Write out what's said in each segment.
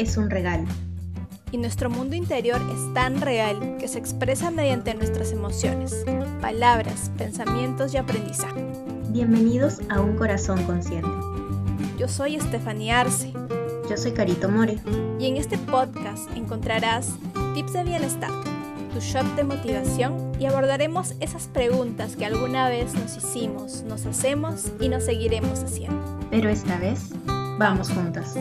es un regalo. Y nuestro mundo interior es tan real que se expresa mediante nuestras emociones, palabras, pensamientos y aprendizaje. Bienvenidos a Un Corazón Consciente. Yo soy Estefanía Arce. Yo soy Carito More. Y en este podcast encontrarás tips de bienestar, tu shop de motivación y abordaremos esas preguntas que alguna vez nos hicimos, nos hacemos y nos seguiremos haciendo. Pero esta vez vamos juntas.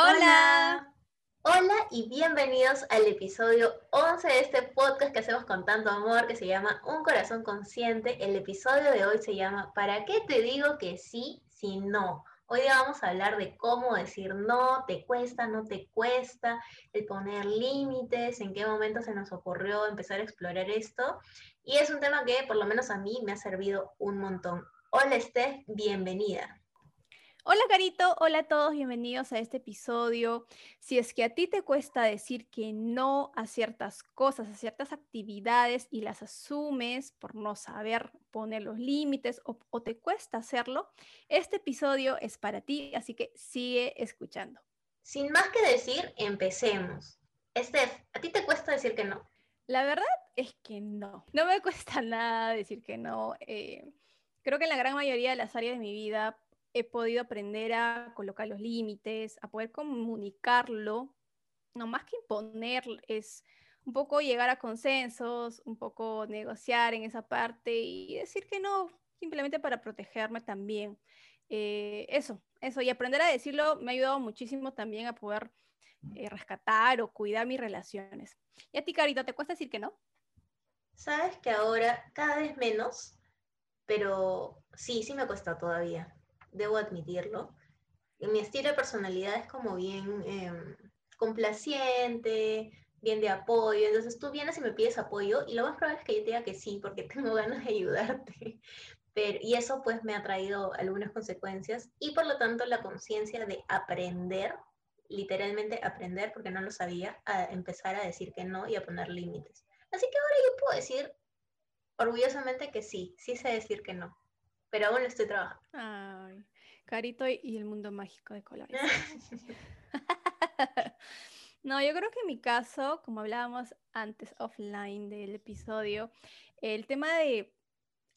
Hola. Hola y bienvenidos al episodio 11 de este podcast que hacemos con tanto amor que se llama Un corazón consciente. El episodio de hoy se llama ¿Para qué te digo que sí si no? Hoy día vamos a hablar de cómo decir no, te cuesta, no te cuesta, el poner límites, en qué momento se nos ocurrió empezar a explorar esto. Y es un tema que por lo menos a mí me ha servido un montón. Hola Steph, bienvenida. Hola Carito, hola a todos, bienvenidos a este episodio. Si es que a ti te cuesta decir que no a ciertas cosas, a ciertas actividades y las asumes por no saber poner los límites o, te cuesta hacerlo, este episodio es para ti, así que sigue escuchando. Sin más que decir, empecemos. Steph, ¿a ti te cuesta decir que no? La verdad es que no, no me cuesta nada decir que no. Eh, creo que en la gran mayoría de las áreas de mi vida he podido aprender a colocar los límites, a poder comunicarlo, no más que imponer, es un poco llegar a consensos, un poco negociar en esa parte y decir que no, simplemente para protegerme también. Eh, eso, eso, y aprender a decirlo me ha ayudado muchísimo también a poder eh, rescatar o cuidar mis relaciones. ¿Y a ti, Carita, te cuesta decir que no? Sabes que ahora cada vez menos, pero sí, sí me cuesta todavía debo admitirlo. Mi estilo de personalidad es como bien em, complaciente, bien de apoyo. Entonces tú vienes y me pides apoyo y lo más probable es que yo diga que sí, porque tengo ganas de ayudarte. Pero, y eso pues me ha traído algunas consecuencias y por lo tanto la conciencia de aprender, literalmente aprender, porque no lo sabía, a empezar a decir que no y a poner límites. Así que ahora yo puedo decir orgullosamente que sí, sí sé decir que no pero aún estoy trabajando. Ay, Carito y el mundo mágico de colores. no, yo creo que en mi caso, como hablábamos antes offline del episodio, el tema de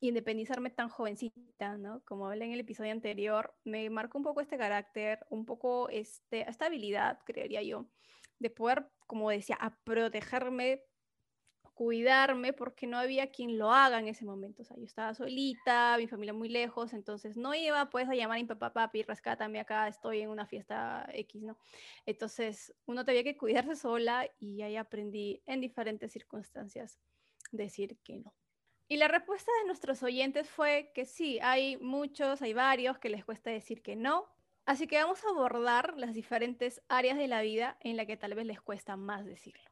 independizarme tan jovencita, ¿no? Como hablé en el episodio anterior, me marcó un poco este carácter, un poco este, esta habilidad, creería yo, de poder, como decía, a protegerme cuidarme porque no había quien lo haga en ese momento. O sea, yo estaba solita, mi familia muy lejos, entonces no iba pues a llamar a mi papá, papi, rescátame acá, estoy en una fiesta X, ¿no? Entonces uno tenía que cuidarse sola y ahí aprendí en diferentes circunstancias decir que no. Y la respuesta de nuestros oyentes fue que sí, hay muchos, hay varios que les cuesta decir que no. Así que vamos a abordar las diferentes áreas de la vida en la que tal vez les cuesta más decirlo.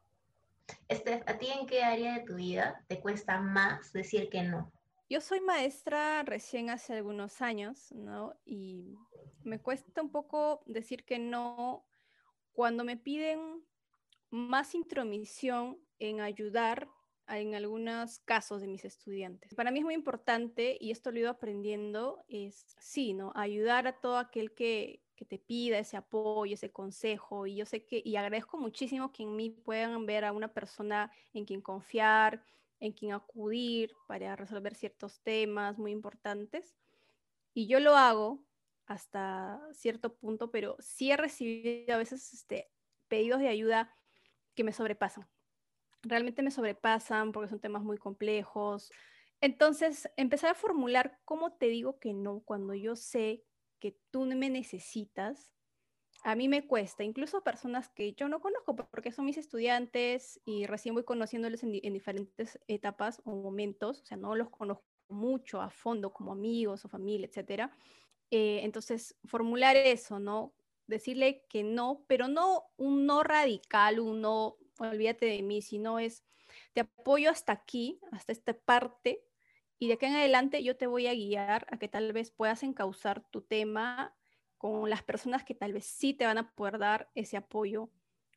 Estef, ¿a ti en qué área de tu vida te cuesta más decir que no? Yo soy maestra recién hace algunos años, ¿no? Y me cuesta un poco decir que no cuando me piden más intromisión en ayudar en algunos casos de mis estudiantes. Para mí es muy importante, y esto lo he ido aprendiendo, es sí, ¿no? Ayudar a todo aquel que, que te pida ese apoyo, ese consejo. Y yo sé que, y agradezco muchísimo que en mí puedan ver a una persona en quien confiar, en quien acudir para resolver ciertos temas muy importantes. Y yo lo hago hasta cierto punto, pero sí he recibido a veces este, pedidos de ayuda que me sobrepasan. Realmente me sobrepasan porque son temas muy complejos. Entonces, empezar a formular cómo te digo que no cuando yo sé que tú me necesitas, a mí me cuesta, incluso personas que yo no conozco porque son mis estudiantes y recién voy conociéndoles en, diferentes etapas o momentos, o sea, no los conozco mucho a fondo como amigos o familia, etcétera. Eh, entonces, formular eso, ¿no? Decirle que no, pero no un no radical, un no, olvídate de mí, sino es, te apoyo hasta aquí, hasta esta parte, y de aquí en adelante yo te voy a guiar a que tal vez puedas encauzar tu tema con las personas que tal vez sí te van a poder dar ese apoyo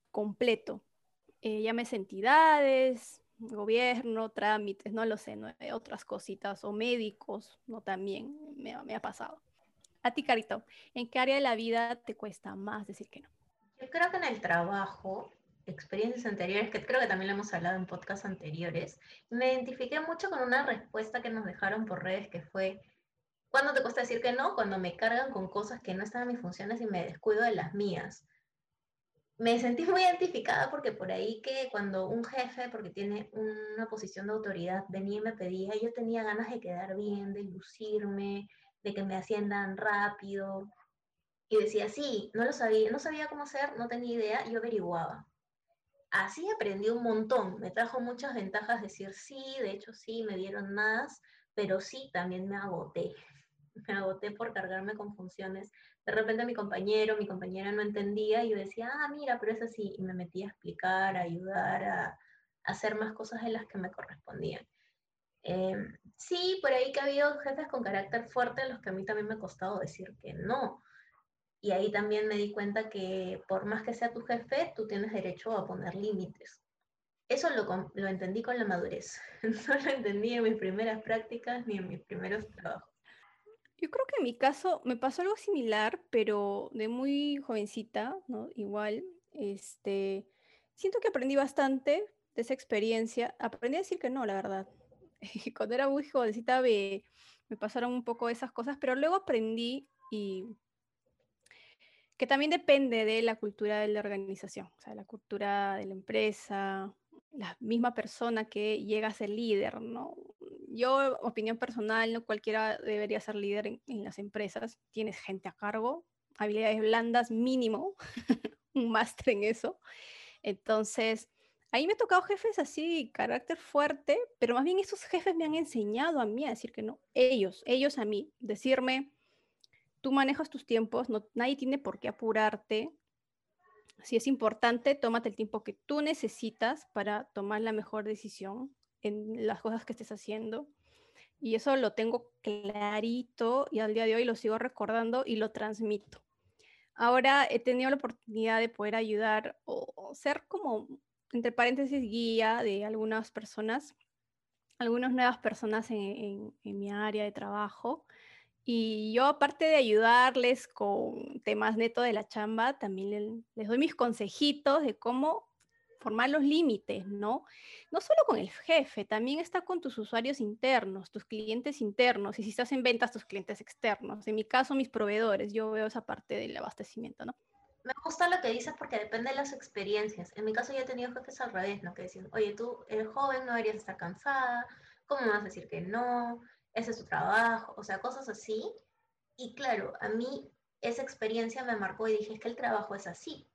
completo. Eh, llámese entidades, gobierno, trámites, no lo sé, ¿no? otras cositas, o médicos, ¿no? También me, me ha pasado. A ti, Carito, ¿en qué área de la vida te cuesta más decir que no? Yo creo que en el trabajo, experiencias anteriores, que creo que también lo hemos hablado en podcasts anteriores, me identifiqué mucho con una respuesta que nos dejaron por redes que fue, ¿cuándo te cuesta decir que no? Cuando me cargan con cosas que no están en mis funciones y me descuido de las mías. Me sentí muy identificada porque por ahí que cuando un jefe, porque tiene una posición de autoridad, venía y me pedía, yo tenía ganas de quedar bien, de lucirme, de que me asciendan rápido. Y decía, sí, no lo sabía, no sabía cómo hacer, no tenía idea, yo averiguaba. Así aprendí un montón, me trajo muchas ventajas decir sí, de hecho sí, me dieron más, pero sí, también me agoté. Me agoté por cargarme con funciones. De repente mi compañero, mi compañera no entendía y yo decía, ah, mira, pero es así. Y me metí a explicar, a ayudar, a, hacer más cosas de las que me correspondían. Em, sí, por ahí que ha habido jefes con carácter fuerte los que a mí también me ha costado decir que no. Y ahí también me di cuenta que por más que sea tu jefe, tú tienes derecho a poner límites. Eso lo, lo entendí con la madurez. No lo entendí en mis primeras prácticas ni en mis primeros trabajos. Yo creo que en mi caso me pasó algo similar, pero de muy jovencita, ¿no? Igual, este, siento que aprendí bastante de esa experiencia. Aprendí a decir que no, la verdad. cuando era muy jovencita me, me pasaron un poco esas cosas, pero luego aprendí y que también depende de la cultura de la organización, o sea, la cultura de la empresa, la misma persona que llega a ser líder, ¿no? Yo, opinión personal, no cualquiera debería ser líder en, en las empresas, tienes gente a cargo, habilidades blandas mínimo, un máster en eso. Entonces, Ahí me he tocado jefes así, carácter fuerte, pero más bien esos jefes me han enseñado a mí a decir que no. Ellos, ellos a mí, decirme, tú manejas tus tiempos, no, nadie tiene por qué apurarte. Si es importante, tómate el tiempo que tú necesitas para tomar la mejor decisión en las cosas que estés haciendo. Y eso lo tengo clarito y al día de hoy lo sigo recordando y lo transmito. Ahora he tenido la oportunidad de poder ayudar o ser como entre paréntesis, guía de algunas personas, algunas nuevas personas en, mi área de trabajo. Y yo, aparte de ayudarles con temas neto de la chamba, también les, doy mis consejitos de cómo formar los límites, ¿no? No solo con el jefe, también está con tus usuarios internos, tus clientes internos, y si estás en ventas, tus clientes externos. En mi caso, mis proveedores, yo veo esa parte del abastecimiento, ¿no? me gusta lo que dices porque depende de las experiencias. En mi caso yo he tenido jefes al revés, ¿no? Que decían, oye, tú eres joven, no deberías estar cansada, ¿cómo vas a decir que no? Ese es tu trabajo, o sea, cosas así. Y claro, a mí esa experiencia me marcó y dije, es que el trabajo es así.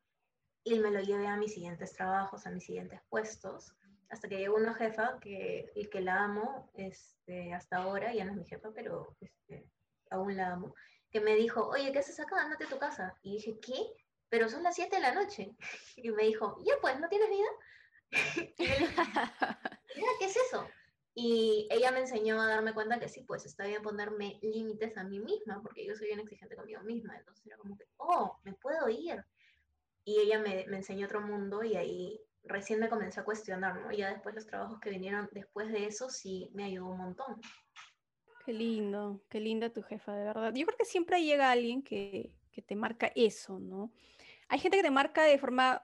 Y me lo llevé a mis siguientes trabajos, a mis siguientes puestos, hasta que llegó una jefa que, y que la amo este, hasta ahora, ya no es mi jefa, pero este, aún la amo, que me dijo, oye, ¿qué haces acá? Andate a tu casa. Y dije, ¿qué? pero son las 7 de la noche. Y me dijo, ya pues, ¿no tienes vida? ¿qué es eso? Y ella me enseñó a darme cuenta que sí, pues está bien ponerme límites a mí misma, porque yo soy bien exigente conmigo misma. Entonces era como que, oh, me puedo ir. Y ella me, me enseñó otro mundo y ahí recién me comencé a cuestionar, ¿no? Y ya después los trabajos que vinieron después de eso sí me ayudó un montón. Qué lindo, qué linda tu jefa, de verdad. Yo creo que siempre llega alguien que, que te marca eso, ¿no? Hay gente que te marca de forma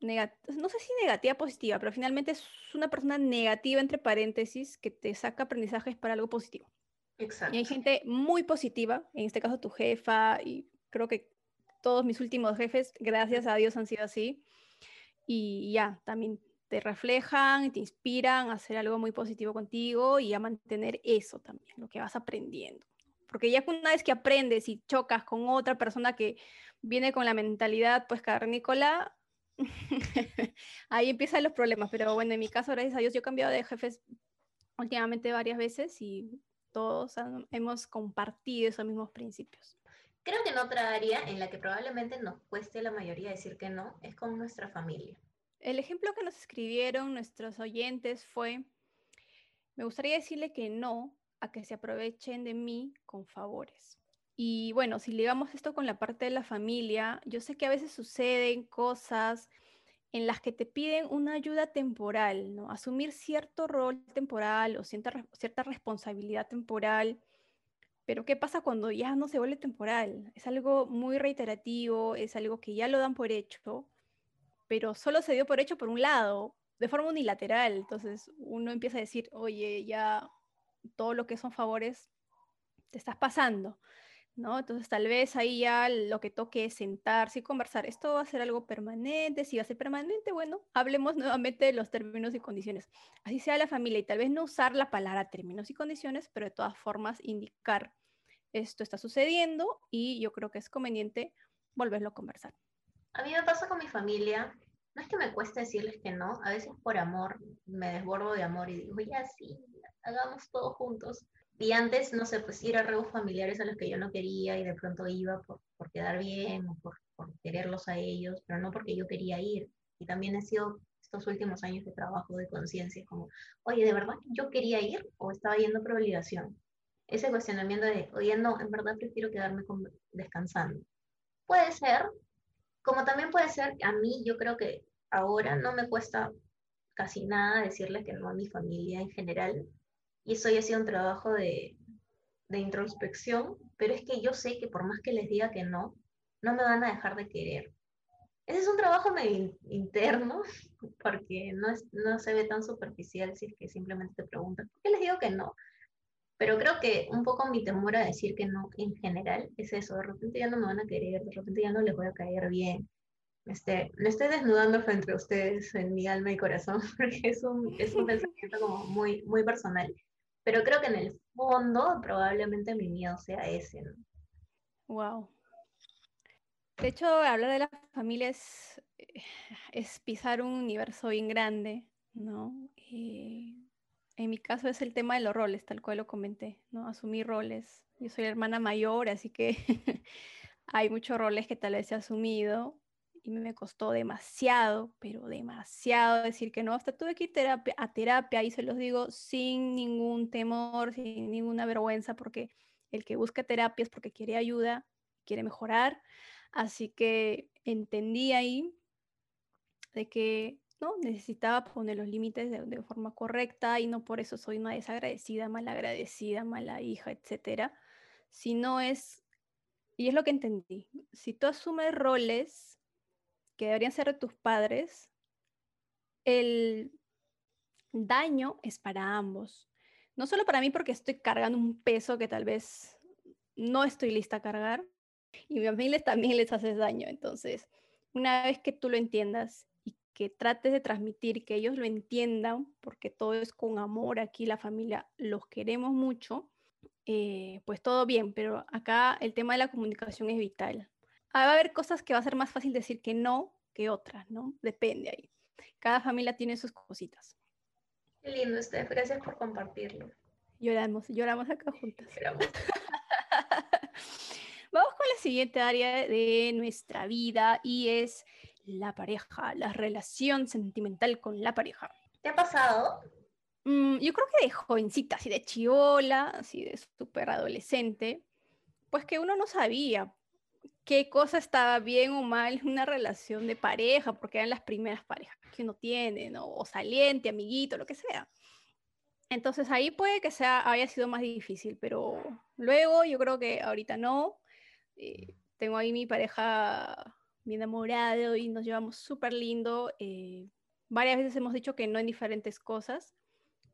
no sé si negativa positiva, pero finalmente es una persona negativa, entre paréntesis, que te saca aprendizajes para algo positivo. Exacto. Y hay gente muy positiva, en este caso tu jefa, y creo que todos mis últimos jefes, gracias a Dios, han sido así. Y ya, también te reflejan, te inspiran a hacer algo muy positivo contigo y a mantener eso también, lo que vas aprendiendo. Porque ya una vez que aprendes y chocas con otra persona que viene con la mentalidad, pues, carnícola, ahí empiezan los problemas. Pero bueno, en mi caso, gracias a Dios, yo he cambiado de jefes últimamente varias veces y todos hemos compartido esos mismos principios. Creo que en otra área en la que probablemente nos cueste la mayoría decir que no es con nuestra familia. El ejemplo que nos escribieron nuestros oyentes fue, me gustaría decirle que no a que se aprovechen de mí con favores. Y bueno, si ligamos esto con la parte de la familia, yo sé que a veces suceden cosas en las que te piden una ayuda temporal, ¿no? Asumir cierto rol temporal o cierta, cierta responsabilidad temporal Pero ¿qué pasa cuando ya no se vuelve temporal? Es algo muy reiterativo, es algo que ya lo dan por hecho, pero solo se dio por hecho por un lado, de forma unilateral. Entonces uno empieza a decir, oye, ya todo lo que son favores te estás pasando. ¿No? Entonces tal vez ahí ya lo que toque es sentarse y conversar. ¿Esto va a ser algo permanente? Si va a ser permanente, bueno, hablemos nuevamente de los términos y condiciones. Así sea la familia y tal vez no usar la palabra términos y condiciones, pero de todas formas indicar esto está sucediendo y yo creo que es conveniente volverlo a conversar. A mí me pasa con mi familia, no es que me cueste decirles que no, a veces por amor me desbordo de amor y digo, ya sí, hagamos todo juntos y antes, no sé, pues ir a reuniones familiares a los que yo no quería y de pronto iba por, por quedar bien o por, por, quererlos a ellos, pero no porque yo quería ir. Y también he sido estos últimos años de trabajo de conciencia, como, oye, ¿de verdad yo quería ir o estaba yendo por obligación? Ese cuestionamiento de, oye, no, en verdad prefiero quedarme descansando. Puede ser, como también puede ser, a mí yo creo que ahora no me cuesta casi nada decirle que no a mi familia en general, y eso ya ha sido un trabajo de, de introspección, pero es que yo sé que por más que les diga que no, no me van a dejar de querer. Ese es un trabajo medio interno, porque no, es, no se ve tan superficial si es que simplemente te preguntan, ¿por qué les digo que no? Pero creo que un poco mi temor a decir que no en general es eso, de repente ya no me van a querer, de repente ya no les voy a caer bien. Este, me estoy desnudando frente a ustedes en mi alma y corazón, porque es un, es un pensamiento como muy, muy personal. Pero creo que en el fondo probablemente mi miedo sea ese. Wow. De hecho, hablar de la familia es, es pisar un universo bien grande, ¿no? Eh, en mi caso es el tema de los roles, tal cual lo comenté, ¿no? Asumir roles. Yo soy la hermana mayor, así que hay muchos roles que tal vez he asumido y me costó demasiado, pero demasiado decir que no. Hasta tuve que ir terapia, a terapia y se los digo sin ningún temor, sin ninguna vergüenza, porque el que busca terapia es porque quiere ayuda, quiere mejorar. Así que entendí ahí de que no necesitaba poner los límites de, de forma correcta y no por eso soy una desagradecida, malagradecida, mala hija, etcétera, sino es y es lo que entendí. Si tú asumes roles que deberían ser tus padres, el daño es para ambos. No solo para mí porque estoy cargando un peso que tal vez no estoy lista a cargar, y a mi familia también les haces daño. Entonces, una vez que tú lo entiendas y que trates de transmitir, que ellos lo entiendan, porque todo es con amor, aquí la familia los queremos mucho, eh, pues todo bien, pero acá el tema de la comunicación es vital. Ah, va a haber cosas que va a ser más fácil decir que no que otras, ¿no? Depende ahí. Cada familia tiene sus cositas. Qué lindo, Steph. Gracias por compartirlo. Lloramos, lloramos acá juntas. Vamos con la siguiente área de nuestra vida y es la pareja, la relación sentimental con la pareja. ¿Te ha pasado? Mm, yo creo que de jovencita, así de chiola, así de súper adolescente, pues que uno no sabía qué cosa estaba bien o mal en una relación de pareja, porque eran las primeras parejas que uno tiene, ¿no? o saliente, amiguito, lo que sea. Entonces ahí puede que sea, haya sido más difícil, pero luego yo creo que ahorita no. Eh, tengo ahí mi pareja, mi enamorado y nos llevamos súper lindo. Eh, varias veces hemos dicho que no en diferentes cosas,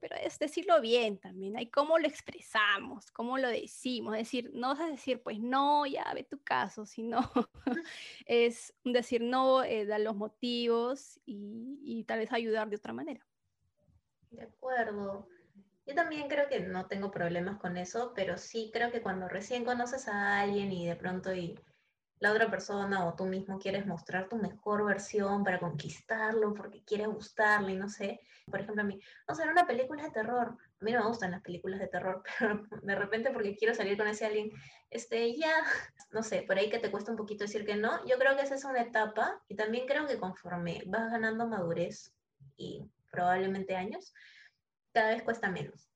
pero es decirlo bien también, hay cómo lo expresamos, cómo lo decimos, es decir, no a decir, pues no, ya ve tu caso, sino es decir no, eh, dar los motivos y, y, tal vez ayudar de otra manera. De acuerdo. Yo también creo que no tengo problemas con eso, pero sí creo que cuando recién conoces a alguien y de pronto y la otra persona o tú mismo quieres mostrar tu mejor versión para conquistarlo, porque quieres gustarle, no sé. Por ejemplo, a mí, vamos a una película de terror. A mí no me gustan las películas de terror, pero de repente porque quiero salir con ese alguien, este, ya, no sé, por ahí que te cuesta un poquito decir que no. Yo creo que esa es una etapa y también creo que conforme vas ganando madurez y probablemente años, cada vez cuesta menos.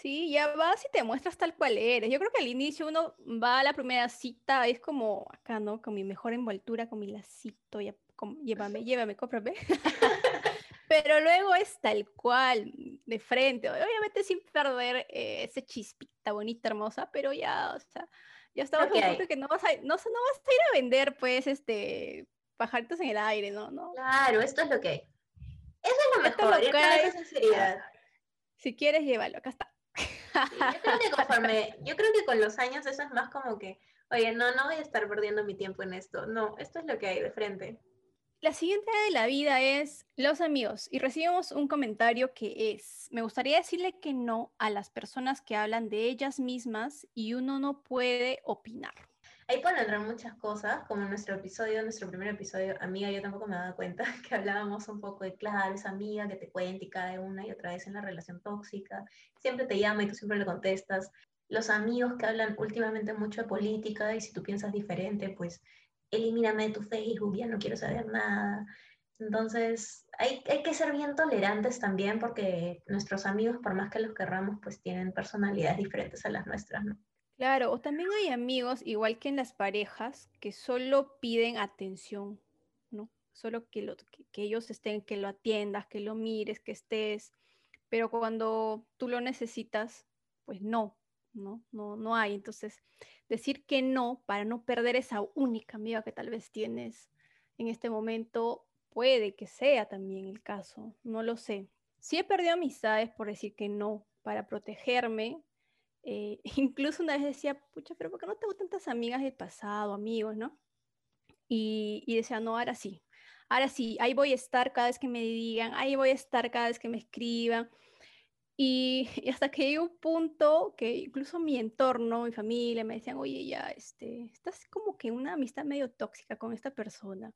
Sí, ya vas y te muestras tal cual eres. Yo creo que al inicio uno va a la primera cita, es como acá, ¿no? Con mi mejor envoltura, con mi lacito, ya, llévame, llévame, cómprame. pero luego es tal cual, de frente, obviamente sin perder eh, ese chispita bonita, hermosa, pero ya, o sea, ya estaba okay. que no vas, a, no, no vas a ir a vender, pues, este, pajaritos en el aire, ¿no? ¿no? Claro, esto es lo que hay. Eso es lo mejor, lo que hay. sinceridad. Si quieres, llévalo, acá está. Yo, creo que conforme, yo creo que con los años eso es más como que, oye, no, no voy a estar perdiendo mi tiempo en esto. No, esto es lo que hay de frente. La siguiente de la vida es los amigos y recibimos un comentario que es, me gustaría decirle que no a las personas que hablan de ellas mismas y uno no puede opinar. Ahí pueden entrar muchas cosas, como en nuestro episodio, nuestro primer episodio, amiga, yo tampoco me daba cuenta que hablábamos un poco de, claro, esa amiga que te cuenta y cae una y otra vez en la relación tóxica, siempre te llama y tú siempre le contestas. Los amigos que hablan últimamente mucho de política y si tú piensas diferente, pues elimíname de tu Facebook, ya no quiero saber nada. Entonces, hay, que ser bien tolerantes también porque nuestros amigos, por más que los querramos, pues tienen personalidades diferentes a las nuestras, ¿no? Claro, o también hay amigos, igual que en las parejas, que solo piden atención, ¿no? Solo que, lo, que ellos estén, que lo atiendas, que lo mires, que estés, pero cuando tú lo necesitas, pues no, ¿no? No, no hay. Entonces, decir que no para no perder esa única amiga que tal vez tienes en este momento, puede que sea también el caso, no lo sé. Sí he perdido amistades por decir que no, para protegerme. Eh, incluso una vez decía, pucha, pero ¿por qué no tengo tantas amigas del pasado, amigos, no? Y, y decía, no, ahora sí, ahora sí, ahí voy a estar cada vez que me digan, ahí voy a estar cada vez que me escriban. Y, hasta que llegó un punto que incluso mi entorno, mi familia, me decían, oye, ya, este, estás como que una amistad medio tóxica con esta persona.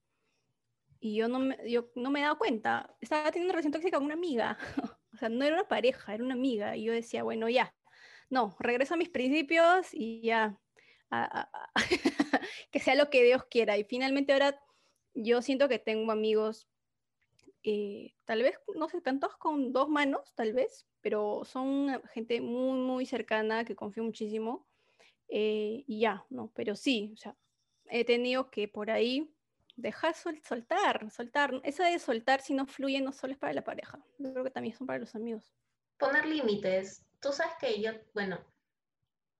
Y yo no me, yo no me he dado cuenta, estaba teniendo una relación tóxica con una amiga. o sea, no era una pareja, era una amiga. Y yo decía, bueno, ya, no, regreso a mis principios y ya, que sea lo que Dios quiera. Y finalmente ahora yo siento que tengo amigos, eh, tal vez, no sé, tantos con dos manos, tal vez, pero son gente muy, muy cercana que confío muchísimo. Eh, y ya, ¿no? Pero sí, o sea, he tenido que por ahí dejar soltar, soltar. Eso de soltar si no fluye no solo es para la pareja, yo creo que también son para los amigos. Poner límites. Tú sabes que yo, bueno,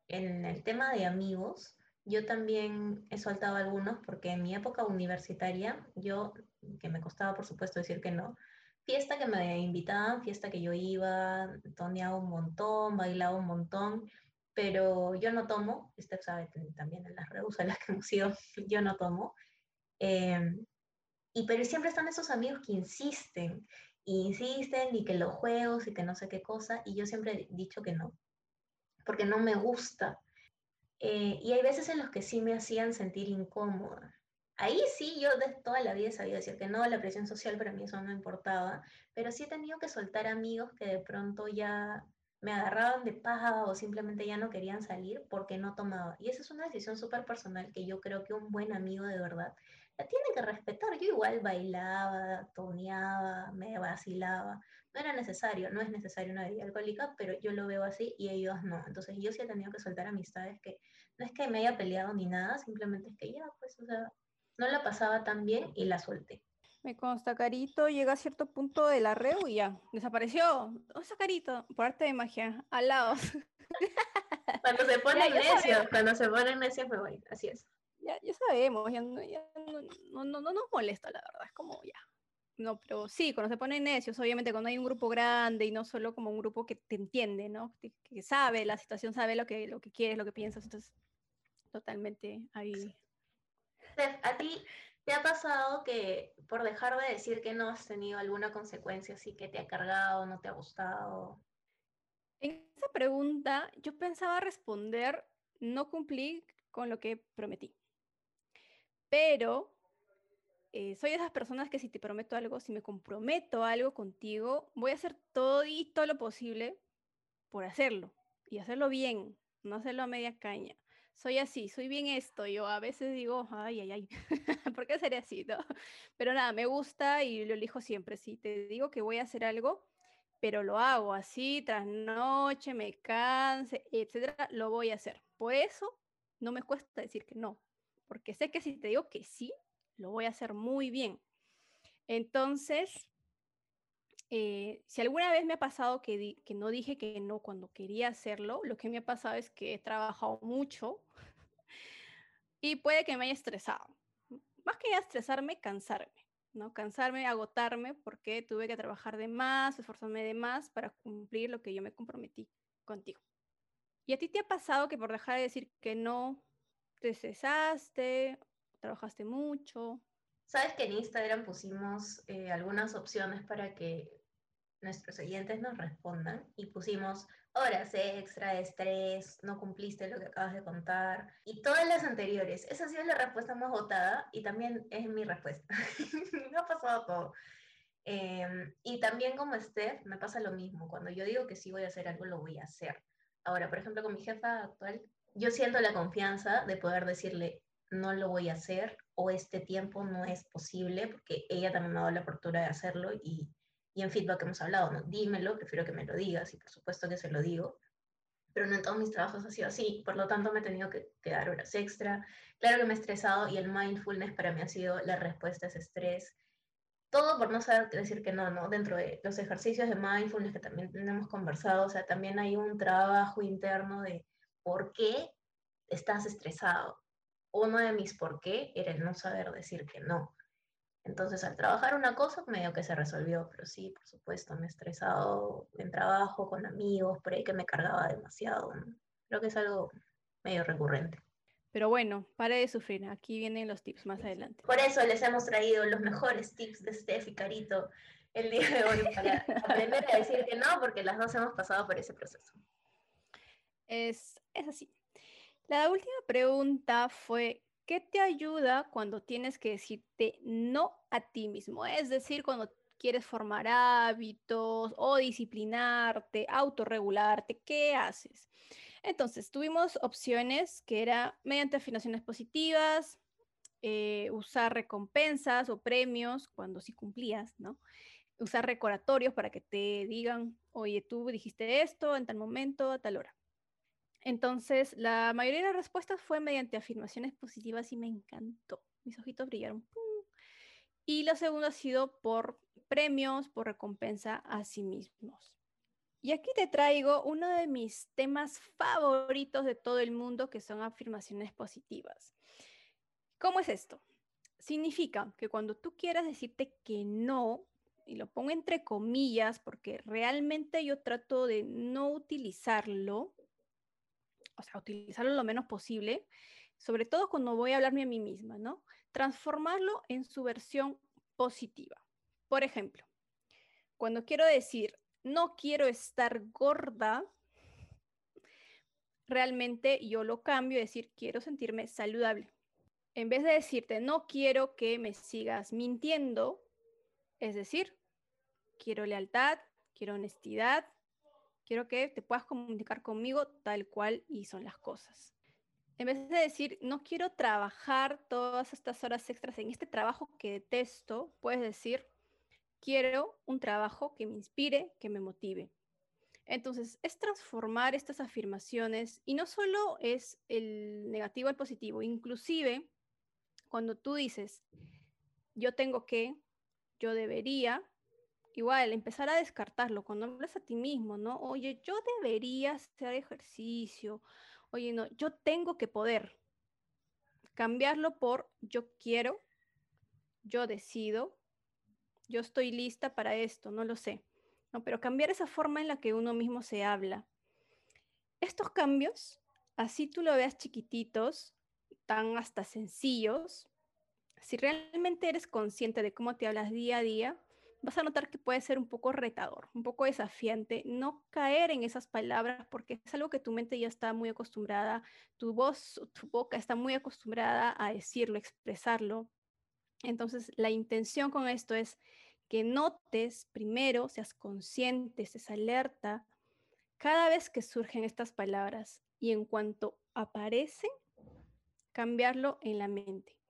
en el tema de amigos, yo también he soltado algunos porque en mi época universitaria, yo, que me costaba por supuesto decir que no, fiesta que me invitaban, fiesta que yo iba, toneaba un montón, bailaba un montón, pero yo no tomo, usted sabe también en las redes a las que hemos ido, yo no tomo. Em, y pero siempre están esos amigos que insisten, insisten y que los juegos y que no sé qué cosa, y yo siempre he dicho que no, porque no me gusta. Eh, y hay veces en los que sí me hacían sentir incómoda. Ahí sí, yo de toda la vida sabido decir que no, la presión social para mí eso no importaba, pero sí he tenido que soltar amigos que de pronto ya me agarraban de paja o simplemente ya no querían salir porque no tomaba. Y esa es una decisión súper personal que yo creo que un buen amigo de verdad la tiene que respetar. Yo igual bailaba, toneaba, me vacilaba. No era necesario, no es necesario una bebida alcohólica, pero yo lo veo así y ellos no. Entonces yo sí he tenido que soltar amistades que no es que me haya peleado ni nada, simplemente es que ya, pues, o sea, no la pasaba tan bien y la solté. Me consta, Carito llega a cierto punto de la reu y ya, desapareció. ¿Dónde está Carito? Por arte de magia, al lado. Cuando se pone necio, cuando se pone necio me voy, así es. Ya, ya sabemos, ya, no, no, no, nos molesta, la verdad, es como ya. No, pero sí, cuando se ponen necios, obviamente cuando hay un grupo grande y no solo como un grupo que te entiende, ¿no? Que, que sabe la situación, sabe lo que, lo que quieres, lo que piensas, entonces totalmente ahí ¿a ti te ha pasado que por dejar de decir que no has tenido alguna consecuencia así que te ha cargado, no te ha gustado? En esa pregunta yo pensaba responder, no cumplí con lo que prometí. Pero eh, soy de esas personas que si te prometo algo, si me comprometo algo contigo, voy a hacer todo y todo lo posible por hacerlo y hacerlo bien, no hacerlo a media caña soy así, soy bien esto. Yo a veces digo, ay, ay, ay, ¿por qué sería así? Pero nada, me gusta y lo elijo siempre. Si te digo que voy a hacer algo, pero lo hago así, tras noche, me canse, etcétera, lo voy a hacer. Por eso no me cuesta decir que no, porque sé que si te digo que sí, lo voy a hacer muy bien. Entonces, eh, si alguna vez me ha pasado que, que no dije que no cuando quería hacerlo, lo que me ha pasado es que he trabajado mucho y puede que me haya estresado. Más que estresarme, cansarme, ¿no? Cansarme, agotarme porque tuve que trabajar de más, esforzarme de más para cumplir lo que yo me comprometí contigo. ¿Y a ti te ha pasado que por dejar de decir que no, te trabajaste mucho? Sabes que en Instagram pusimos eh, algunas opciones para que nuestros oyentes nos respondan y pusimos horas extra, estrés, no cumpliste lo que acabas de contar y todas las anteriores. Esa ha sido la respuesta más votada y también es mi respuesta. me ha pasado todo. Em, y también como Steph, me pasa lo mismo. Cuando yo digo que sí voy a hacer algo, lo voy a hacer. Ahora, por ejemplo, con mi jefa actual, yo siento la confianza de poder decirle, no lo voy a hacer o este tiempo no es posible, porque ella también me ha dado la apertura de hacerlo y y en feedback hemos hablado, ¿no? Dímelo, prefiero que me lo digas y por supuesto que se lo digo, pero no en todos mis trabajos ha sido así, por lo tanto me he tenido que, quedar horas extra. Claro que me he estresado y el mindfulness para mí ha sido la respuesta a ese estrés. Todo por no saber decir que no, ¿no? Dentro de los ejercicios de mindfulness que también hemos conversado, o sea, también hay un trabajo interno de por qué estás estresado. Uno de mis por qué era el no saber decir que no. Entonces, al trabajar una cosa, medio que se resolvió, pero sí, por supuesto, me he estresado en trabajo, con amigos, por ahí que me cargaba demasiado. Creo que es algo medio recurrente. Pero bueno, pare de sufrir, aquí vienen los tips más adelante. Por eso les hemos traído los mejores tips de Steph y Carito el día de hoy para aprender a decir que no, porque las dos hemos pasado por ese proceso. Es, es así. La última pregunta fue, ¿Qué te ayuda cuando tienes que decirte no a ti mismo? Es decir, cuando quieres formar hábitos o disciplinarte, autorregularte, ¿qué haces? Entonces, tuvimos opciones que era mediante afirmaciones positivas, eh, usar recompensas o premios cuando sí cumplías, ¿no? Usar recordatorios para que te digan, oye, tú dijiste esto en tal momento, a tal hora. Entonces, la mayoría de las respuestas fue mediante afirmaciones positivas y me encantó. Mis ojitos brillaron. Y lo segundo ha sido por premios, por recompensa a sí mismos. Y aquí te traigo uno de mis temas favoritos de todo el mundo, que son afirmaciones positivas. ¿Cómo es esto? Significa que cuando tú quieras decirte que no, y lo pongo entre comillas porque realmente yo trato de no utilizarlo, o sea, utilizarlo lo menos posible, sobre todo cuando voy a hablarme a mí misma, ¿no? Transformarlo en su versión positiva. Por ejemplo, cuando quiero decir, no quiero estar gorda, realmente yo lo cambio y decir, quiero sentirme saludable. En vez de decirte, no quiero que me sigas mintiendo, es decir, quiero lealtad, quiero honestidad, Quiero que te puedas comunicar conmigo tal cual y son las cosas. En vez de decir, no quiero trabajar todas estas horas extras en este trabajo que detesto, puedes decir, quiero un trabajo que me inspire, que me motive. Entonces, es transformar estas afirmaciones y no solo es el negativo al positivo, inclusive cuando tú dices, yo tengo que, yo debería, igual, empezar a descartarlo cuando hablas a ti mismo, ¿no? Oye, yo debería hacer ejercicio. Oye, no, yo tengo que poder. Cambiarlo por yo quiero, yo decido, yo estoy lista para esto, no lo sé. No, pero cambiar esa forma en la que uno mismo se habla. Estos cambios, así tú lo veas chiquititos, tan hasta sencillos, si realmente eres consciente de cómo te hablas día a día, vas a notar que puede ser un poco retador, un poco desafiante, no caer en esas palabras porque es algo que tu mente ya está muy acostumbrada, tu voz, tu boca está muy acostumbrada a decirlo, expresarlo. Entonces, la intención con esto es que notes primero, seas consciente, estés alerta cada vez que surgen estas palabras y en cuanto aparecen, cambiarlo en la mente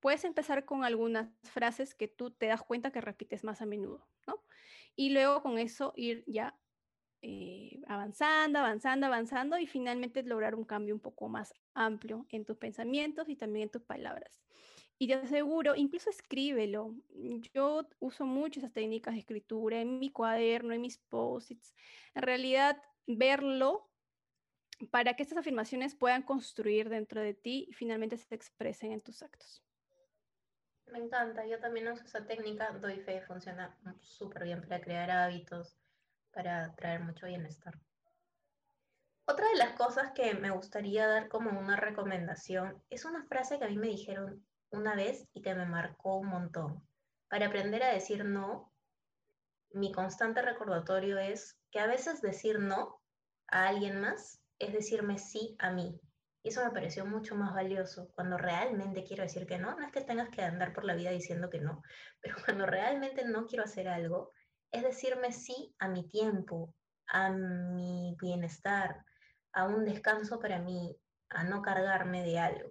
puedes empezar con algunas frases que tú te das cuenta que repites más a menudo, ¿no? Y luego con eso ir ya eh, avanzando, avanzando, avanzando y finalmente lograr un cambio un poco más amplio en tus pensamientos y también en tus palabras. y te aseguro, incluso escríbelo. Yo uso mucho esas técnicas de escritura en mi cuaderno, en mis post-its. En realidad, verlo para que estas afirmaciones puedan construir dentro de ti y finalmente se expresen en tus actos. Me encanta, yo también uso esa técnica, doy fe, funciona súper bien para crear hábitos, para traer mucho bienestar. Otra de las cosas que me gustaría dar como una recomendación es una frase que a mí me dijeron una vez y que me marcó un montón. Para aprender a decir no, mi constante recordatorio es que a veces decir no a alguien más es decirme sí a mí. Y eso me pareció mucho más valioso. Cuando realmente quiero decir que no, no es que tengas que andar por la vida diciendo que no, pero cuando realmente no quiero hacer algo, es decirme sí a mi tiempo, a mi bienestar, a un descanso para mí, a no cargarme de algo.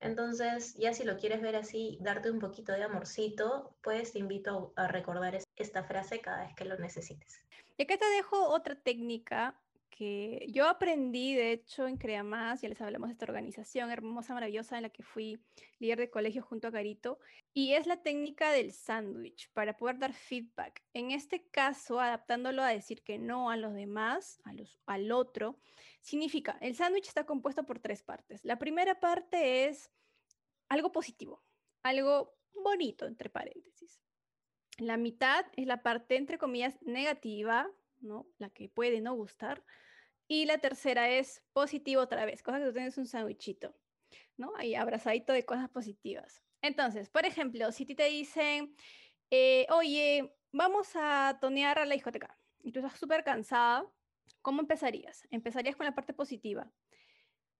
Entonces, ya si lo quieres ver así, darte un poquito de amorcito, pues te invito a recordar esta frase cada vez que lo necesites. Y acá te dejo otra técnica que yo aprendí, de hecho, en Crea Más, ya les hablamos de esta organización hermosa, maravillosa, en la que fui líder de colegio junto a Carito, y es la técnica del sándwich para poder dar feedback. En este caso, adaptándolo a decir que no a los demás, a los, al otro, significa, el sándwich está compuesto por tres partes. La primera parte es algo positivo, algo bonito, entre paréntesis. La mitad es la parte, entre comillas, negativa, ¿no? La que puede no gustar. Y la tercera es positivo otra vez, cosa que tú tienes un sándwichito, ¿no? Ahí abrazadito de cosas positivas. Entonces, por ejemplo, si te dicen, eh, oye, vamos a tonear a la discoteca y tú estás súper cansada, ¿cómo empezarías? Empezarías con la parte positiva.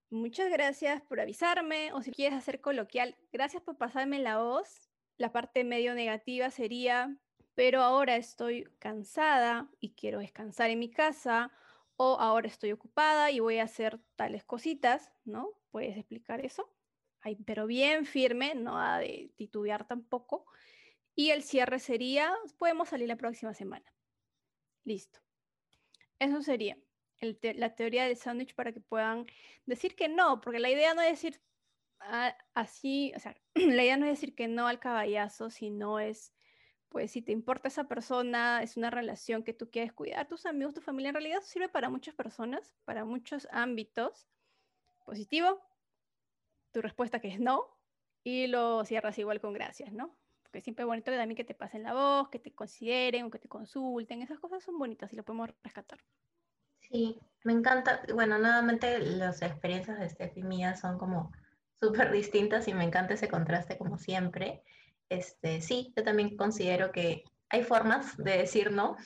Muchas gracias por avisarme, o si quieres hacer coloquial, gracias por pasarme la voz. La parte medio negativa sería, pero ahora estoy cansada y quiero descansar en mi casa, o ahora estoy ocupada y voy a hacer tales cositas, ¿no? ¿Puedes explicar eso? Ay, pero bien firme, no ha de titubear tampoco. Y el cierre sería, podemos salir la próxima semana. Listo. Eso sería la teoría del sándwich para que puedan decir que no, porque la idea no es decir ah, así, o sea, la idea no es decir que no al caballazo, sino es pues si te importa esa persona, es una relación que tú quieres cuidar, tus amigos, tu familia, en realidad sirve para muchas personas, para muchos ámbitos. Positivo, tu respuesta que es no, y lo cierras igual con gracias, ¿no? Porque siempre es bonito también que te pasen la voz, que te consideren o que te consulten, esas cosas son bonitas y lo podemos rescatar. Sí, me encanta. Bueno, nuevamente las experiencias de Steph y mía son como súper distintas y me encanta ese contraste como siempre. Este, sí, yo también considero que hay formas de decir no,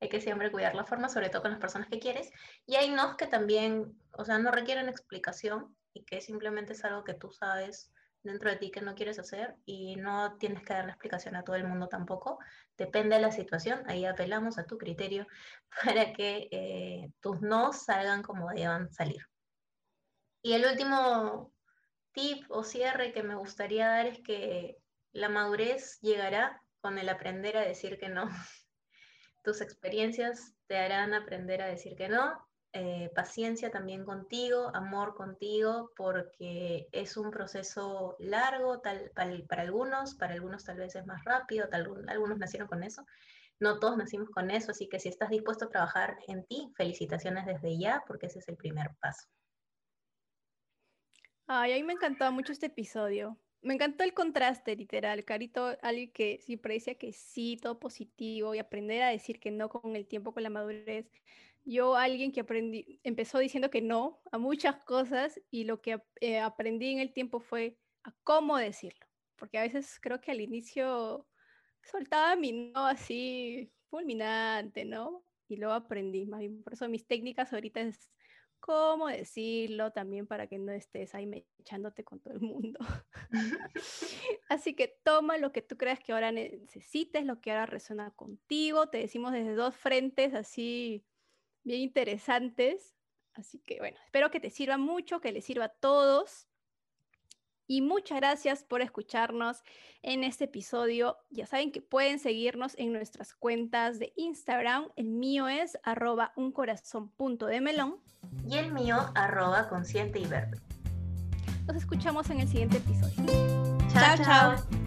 hay que siempre cuidar la forma, sobre todo con las personas que quieres, y hay no que también, o sea, no requieren explicación y que simplemente es algo que tú sabes dentro de ti que no quieres hacer y no tienes que dar la explicación a todo el mundo tampoco. Depende de la situación, ahí apelamos a tu criterio para que eh, tus no salgan como deban salir. Y el último tip o cierre que me gustaría dar es que la madurez llegará con el aprender a decir que no. Tus experiencias te harán aprender a decir que no. Eh, paciencia también contigo, amor contigo, porque es un proceso largo para, algunos, para algunos tal vez es más rápido, tal, algunos nacieron con eso, no todos nacimos con eso, así que si estás dispuesto a trabajar en ti, felicitaciones desde ya, porque ese es el primer paso. Ay, a mí me encantó mucho este episodio me encantó el contraste, literal. Carito, alguien que siempre decía que sí, todo positivo y aprender a decir que no con el tiempo, con la madurez. Yo, alguien que aprendí, empezó diciendo que no a muchas cosas y lo que eh, aprendí en el tiempo fue a cómo decirlo. Porque a veces creo que al inicio soltaba mi no así fulminante, ¿no? Y luego aprendí, más bien por eso mis técnicas ahorita es cómo decirlo también para que no estés ahí echándote con todo el mundo. Así que toma lo que tú creas que ahora necesites, lo que ahora resuena contigo. Te decimos desde dos frentes así bien interesantes. Así que bueno, espero que te sirva mucho, que les sirva a todos. Y muchas gracias por escucharnos en este episodio. Ya saben que pueden seguirnos en nuestras cuentas de Instagram. El mío es arroba melón Y el mío arroba consciente y verde. Nos escuchamos en el siguiente episodio. chao. chao.